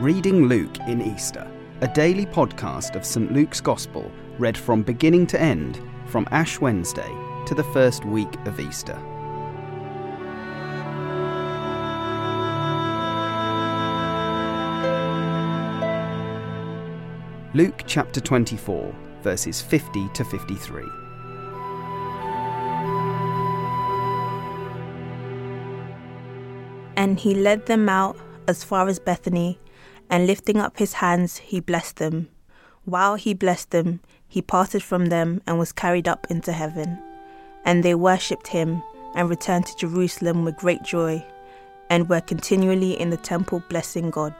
Reading Luke in Easter, a daily podcast of St. Luke's Gospel read from beginning to end from Ash Wednesday to the first week of Easter. Luke chapter 24, verses 50 to 53. And he led them out as far as Bethany, and lifting up his hands, he blessed them. While he blessed them, he parted from them and was carried up into heaven. And they worshipped him and returned to Jerusalem with great joy, and were continually in the temple blessing God.